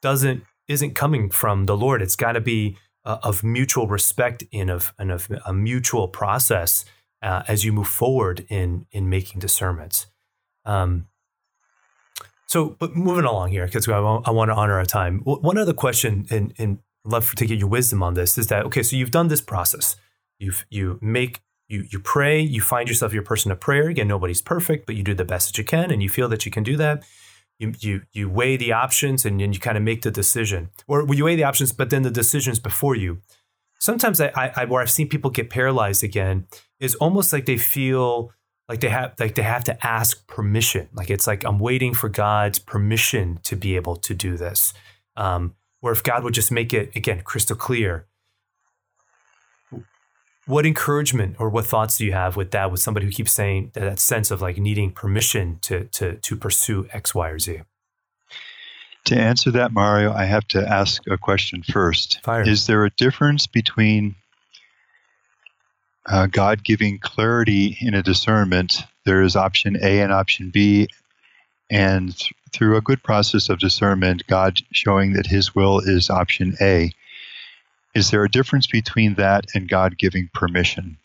doesn't isn't coming from the Lord. It's got to be uh, of mutual respect and of, and of a mutual process uh, as you move forward in in making discernments. Um, so, but moving along here, because I, I want to honor our time. One other question, and, and love to get your wisdom on this, is that okay? So you've done this process. You've you make you you pray. You find yourself your person of prayer. Again, nobody's perfect, but you do the best that you can, and you feel that you can do that you you you weigh the options and then you kind of make the decision, or you weigh the options, but then the decision's before you. Sometimes I, I where I've seen people get paralyzed again is almost like they feel like they have like they have to ask permission. Like it's like I'm waiting for God's permission to be able to do this. Um, or if God would just make it again crystal clear, what encouragement or what thoughts do you have with that with somebody who keeps saying that, that sense of like needing permission to to to pursue x y or z to answer that mario i have to ask a question first Fire. is there a difference between uh, god giving clarity in a discernment there is option a and option b and th- through a good process of discernment god showing that his will is option a is there a difference between that and God giving permission?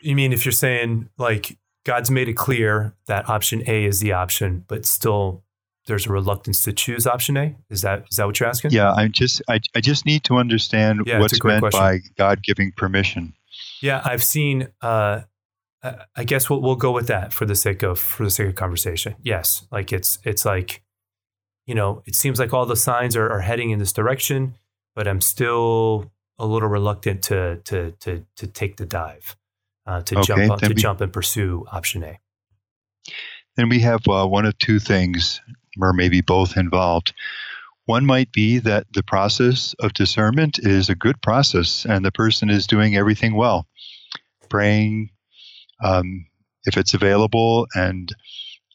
You mean if you're saying like God's made it clear that option A is the option, but still there's a reluctance to choose option A? Is that is that what you're asking? Yeah, I just I, I just need to understand yeah, what's meant question. by God giving permission. Yeah, I've seen. Uh, I guess we'll we'll go with that for the sake of for the sake of conversation. Yes, like it's it's like, you know, it seems like all the signs are, are heading in this direction but I'm still a little reluctant to to to to take the dive, uh, to okay, jump to we, jump and pursue option A. Then we have uh, one of two things, or maybe both involved. One might be that the process of discernment is a good process, and the person is doing everything well, praying, um, if it's available, and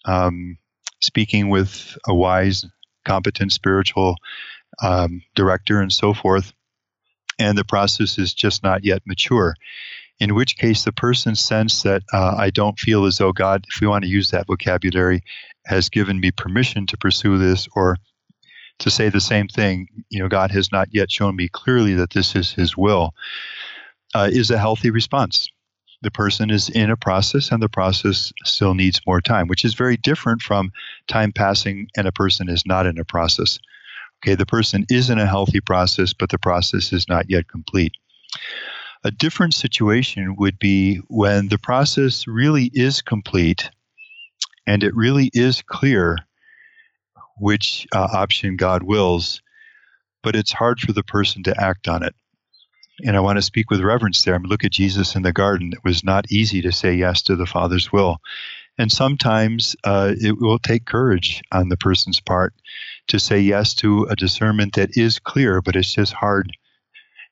um, speaking with a wise, competent spiritual um, director and so forth, and the process is just not yet mature. In which case, the person sense that uh, I don't feel as though God, if we want to use that vocabulary, has given me permission to pursue this, or to say the same thing, you know, God has not yet shown me clearly that this is His will, uh, is a healthy response. the person is in a process and the process still needs more time, which is very different from time passing and a person is not in a process. Okay, the person is in a healthy process, but the process is not yet complete. A different situation would be when the process really is complete and it really is clear which uh, option God wills, but it's hard for the person to act on it. And I want to speak with reverence there. I mean, look at Jesus in the garden. It was not easy to say yes to the Father's will. And sometimes uh, it will take courage on the person's part to say yes to a discernment that is clear, but it's just hard.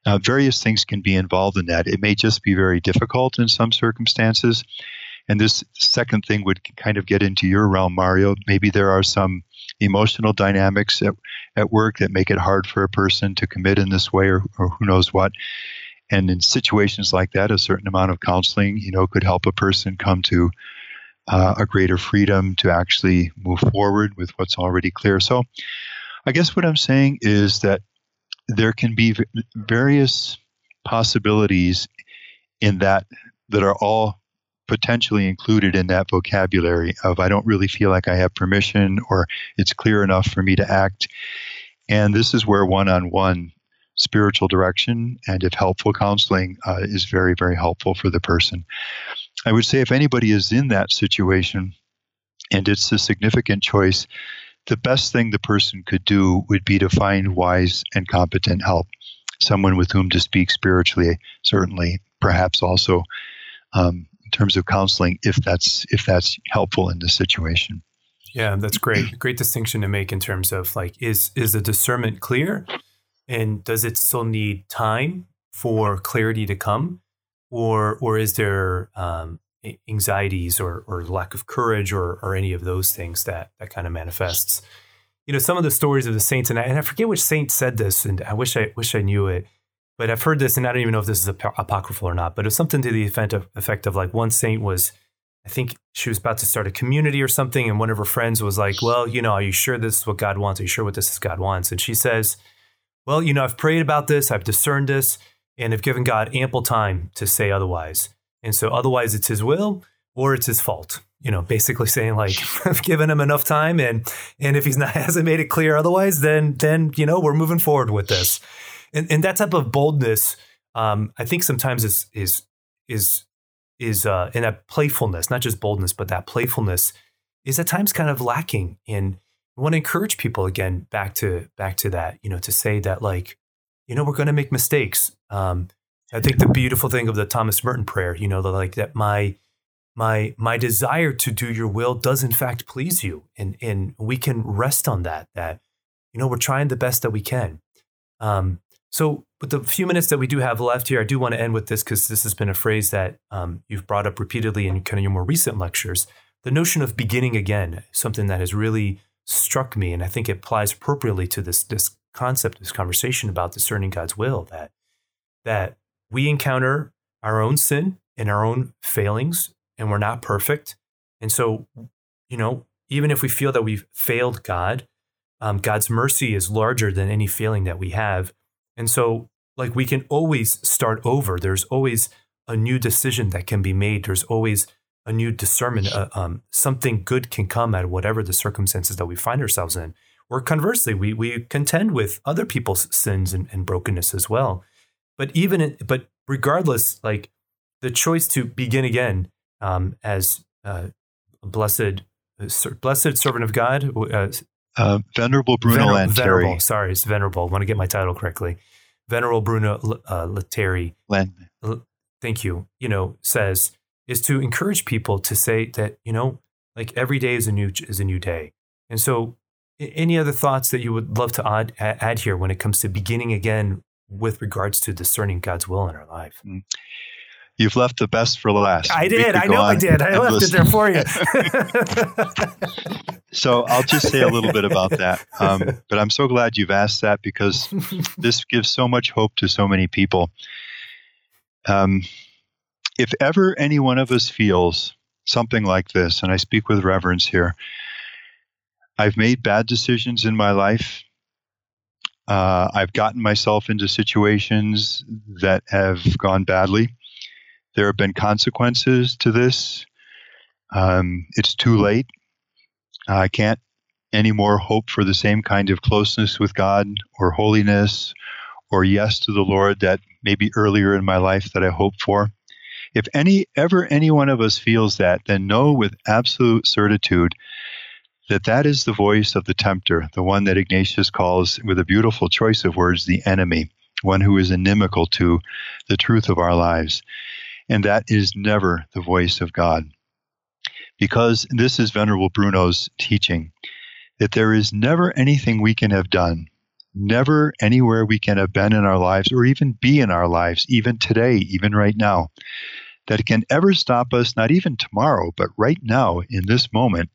Uh, various things can be involved in that. It may just be very difficult in some circumstances. And this second thing would kind of get into your realm, Mario. Maybe there are some emotional dynamics at, at work that make it hard for a person to commit in this way or, or who knows what. And in situations like that, a certain amount of counseling, you know, could help a person come to uh, a greater freedom to actually move forward with what's already clear. So, I guess what I'm saying is that there can be various possibilities in that that are all potentially included in that vocabulary of I don't really feel like I have permission or it's clear enough for me to act. And this is where one on one spiritual direction and if helpful counseling uh, is very, very helpful for the person. I would say if anybody is in that situation and it's a significant choice, the best thing the person could do would be to find wise and competent help, someone with whom to speak spiritually, certainly, perhaps also um, in terms of counseling if that's if that's helpful in this situation. Yeah, that's great. Great distinction to make in terms of like is is the discernment clear and does it still need time for clarity to come or or is there um, anxieties or or lack of courage or or any of those things that that kind of manifests? You know, some of the stories of the saints and I, and I forget which saint said this and I wish I wish I knew it but I've heard this, and I don't even know if this is apocryphal or not. But it was something to the effect of, effect of like one saint was, I think she was about to start a community or something, and one of her friends was like, "Well, you know, are you sure this is what God wants? Are you sure what this is God wants?" And she says, "Well, you know, I've prayed about this, I've discerned this, and have given God ample time to say otherwise. And so, otherwise, it's His will or it's His fault." You know, basically saying like, "I've given him enough time, and and if he's not hasn't made it clear otherwise, then then you know we're moving forward with this." and, and that type of boldness, um, I think sometimes is is is is uh, and that playfulness, not just boldness, but that playfulness is at times kind of lacking. And I want to encourage people again back to back to that, you know, to say that like, you know, we're going to make mistakes. Um, I think the beautiful thing of the Thomas Merton prayer, you know, the, like that my my my desire to do your will does in fact please you, and and we can rest on that. That you know we're trying the best that we can. Um, so, with the few minutes that we do have left here, I do want to end with this because this has been a phrase that um, you've brought up repeatedly in kind of your more recent lectures. The notion of beginning again, something that has really struck me, and I think it applies appropriately to this this concept, this conversation about discerning God's will. That that we encounter our own sin and our own failings, and we're not perfect, and so you know, even if we feel that we've failed God, um, God's mercy is larger than any failing that we have and so, like, we can always start over. There's always a new decision that can be made. There's always a new discernment. Uh, um, something good can come out of whatever the circumstances that we find ourselves in. Or conversely, we, we contend with other people's sins and, and brokenness as well. But even, in, but regardless, like the choice to begin again um, as uh, blessed, uh, blessed servant of God, uh, uh, Venerable Bruno Vener- Lanteri. Venerable, sorry, it's Venerable. I want to get my title correctly. Venerable Bruno uh, Lanteri. thank you. You know, says is to encourage people to say that you know, like every day is a new is a new day. And so, any other thoughts that you would love to add, add here when it comes to beginning again with regards to discerning God's will in our life? Mm you've left the best for last. I did. I know I did. I left listen. it there for you. so I'll just say a little bit about that. Um, but I'm so glad you've asked that because this gives so much hope to so many people. Um, if ever any one of us feels something like this, and I speak with reverence here, I've made bad decisions in my life. Uh, I've gotten myself into situations that have gone badly there have been consequences to this. Um, it's too late. I can't anymore hope for the same kind of closeness with God or holiness or yes to the Lord that maybe earlier in my life that I hoped for. If any ever any one of us feels that, then know with absolute certitude that that is the voice of the tempter, the one that Ignatius calls, with a beautiful choice of words, the enemy, one who is inimical to the truth of our lives. And that is never the voice of God. Because this is Venerable Bruno's teaching that there is never anything we can have done, never anywhere we can have been in our lives or even be in our lives, even today, even right now, that can ever stop us, not even tomorrow, but right now in this moment,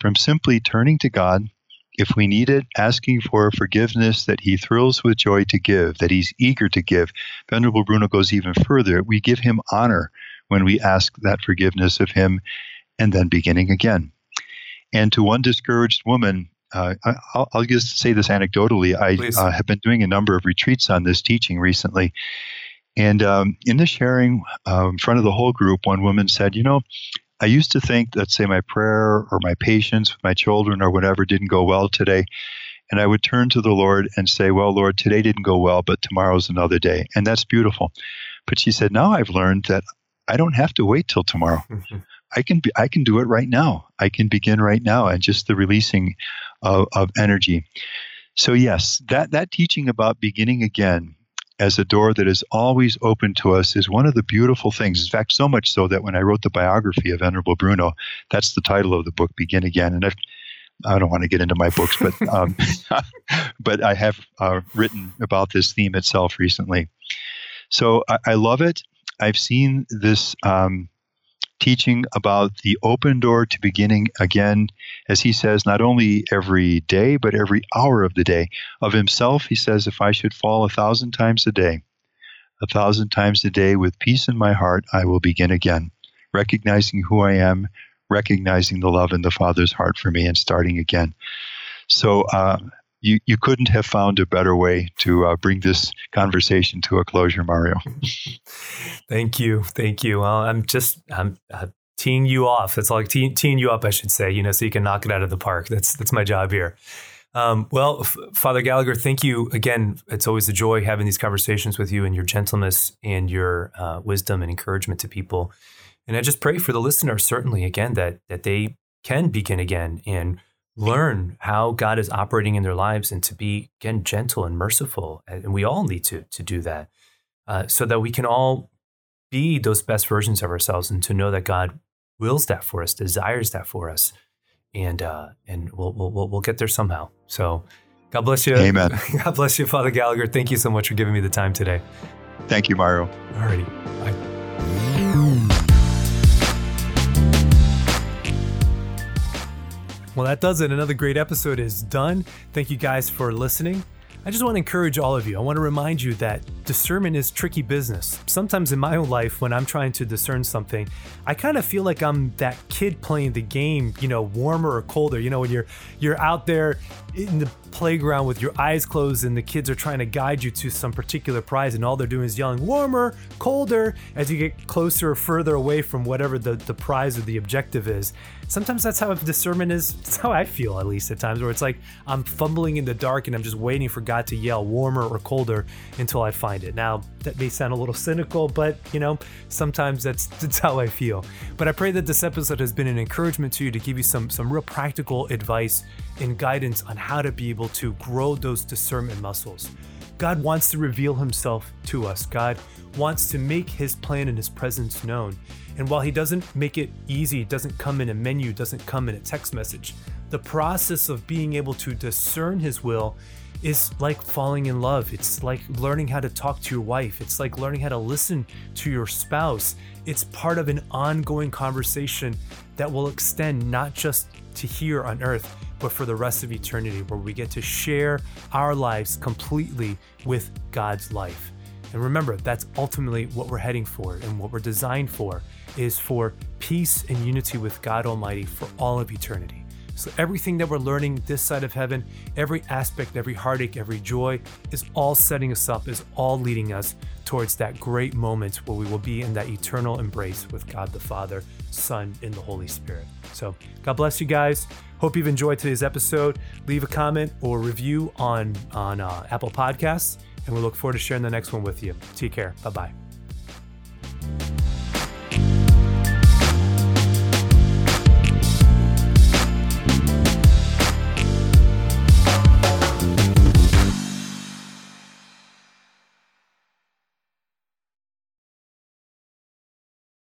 from simply turning to God if we need it, asking for forgiveness that he thrills with joy to give, that he's eager to give. Venerable Bruno goes even further. We give him honor when we ask that forgiveness of him and then beginning again. And to one discouraged woman, uh, I'll, I'll, just say this anecdotally. I uh, have been doing a number of retreats on this teaching recently. And um, in the sharing uh, in front of the whole group, one woman said, You know, I used to think that, say, my prayer or my patience with my children or whatever didn't go well today. And I would turn to the Lord and say, Well, Lord, today didn't go well, but tomorrow's another day. And that's beautiful. But she said, Now I've learned that I don't have to wait till tomorrow. I can be, I can do it right now. I can begin right now, and just the releasing of, of energy. So yes, that that teaching about beginning again as a door that is always open to us is one of the beautiful things. In fact, so much so that when I wrote the biography of Venerable Bruno, that's the title of the book, Begin Again. And I've, I do not want to get into my books, but um, but I have uh, written about this theme itself recently. So I, I love it. I've seen this um, teaching about the open door to beginning again, as he says, not only every day, but every hour of the day. Of himself, he says, if I should fall a thousand times a day, a thousand times a day with peace in my heart, I will begin again, recognizing who I am, recognizing the love in the Father's heart for me, and starting again. So, uh, you, you couldn't have found a better way to uh, bring this conversation to a closure, Mario. Thank you, thank you. Well, I'm just I'm teeing you off. It's like te- teeing you up, I should say. You know, so you can knock it out of the park. That's that's my job here. Um, well, F- Father Gallagher, thank you again. It's always a joy having these conversations with you and your gentleness and your uh, wisdom and encouragement to people. And I just pray for the listener, certainly again that that they can begin again and learn how God is operating in their lives and to be again gentle and merciful. And we all need to to do that, uh, so that we can all be those best versions of ourselves and to know that God wills that for us, desires that for us, and uh, and we'll, we'll we'll get there somehow. So. God bless you. Amen. God bless you, Father Gallagher. Thank you so much for giving me the time today. Thank you, Mario. Alrighty. Bye. Well, that does it. Another great episode is done. Thank you guys for listening. I just want to encourage all of you. I want to remind you that discernment is tricky business. Sometimes in my own life, when I'm trying to discern something, I kind of feel like I'm that kid playing the game, you know, warmer or colder. You know, when you're you're out there in the playground with your eyes closed and the kids are trying to guide you to some particular prize and all they're doing is yelling warmer colder as you get closer or further away from whatever the, the prize or the objective is. Sometimes that's how discernment is that's how i feel at least at times where it's like i'm fumbling in the dark and i'm just waiting for god to yell warmer or colder until i find it. Now that may sound a little cynical but you know sometimes that's that's how i feel. But i pray that this episode has been an encouragement to you to give you some some real practical advice and guidance on how to be able to grow those discernment muscles. God wants to reveal himself to us. God wants to make his plan and his presence known. And while he doesn't make it easy, doesn't come in a menu, doesn't come in a text message, the process of being able to discern his will is like falling in love. It's like learning how to talk to your wife. It's like learning how to listen to your spouse. It's part of an ongoing conversation that will extend not just to here on earth, but for the rest of eternity, where we get to share our lives completely with God's life. And remember, that's ultimately what we're heading for and what we're designed for is for peace and unity with God Almighty for all of eternity. So, everything that we're learning this side of heaven, every aspect, every heartache, every joy, is all setting us up, is all leading us towards that great moment where we will be in that eternal embrace with God the Father, Son, and the Holy Spirit. So, God bless you guys. Hope you've enjoyed today's episode. Leave a comment or review on on uh, Apple Podcasts, and we look forward to sharing the next one with you. Take care. Bye bye.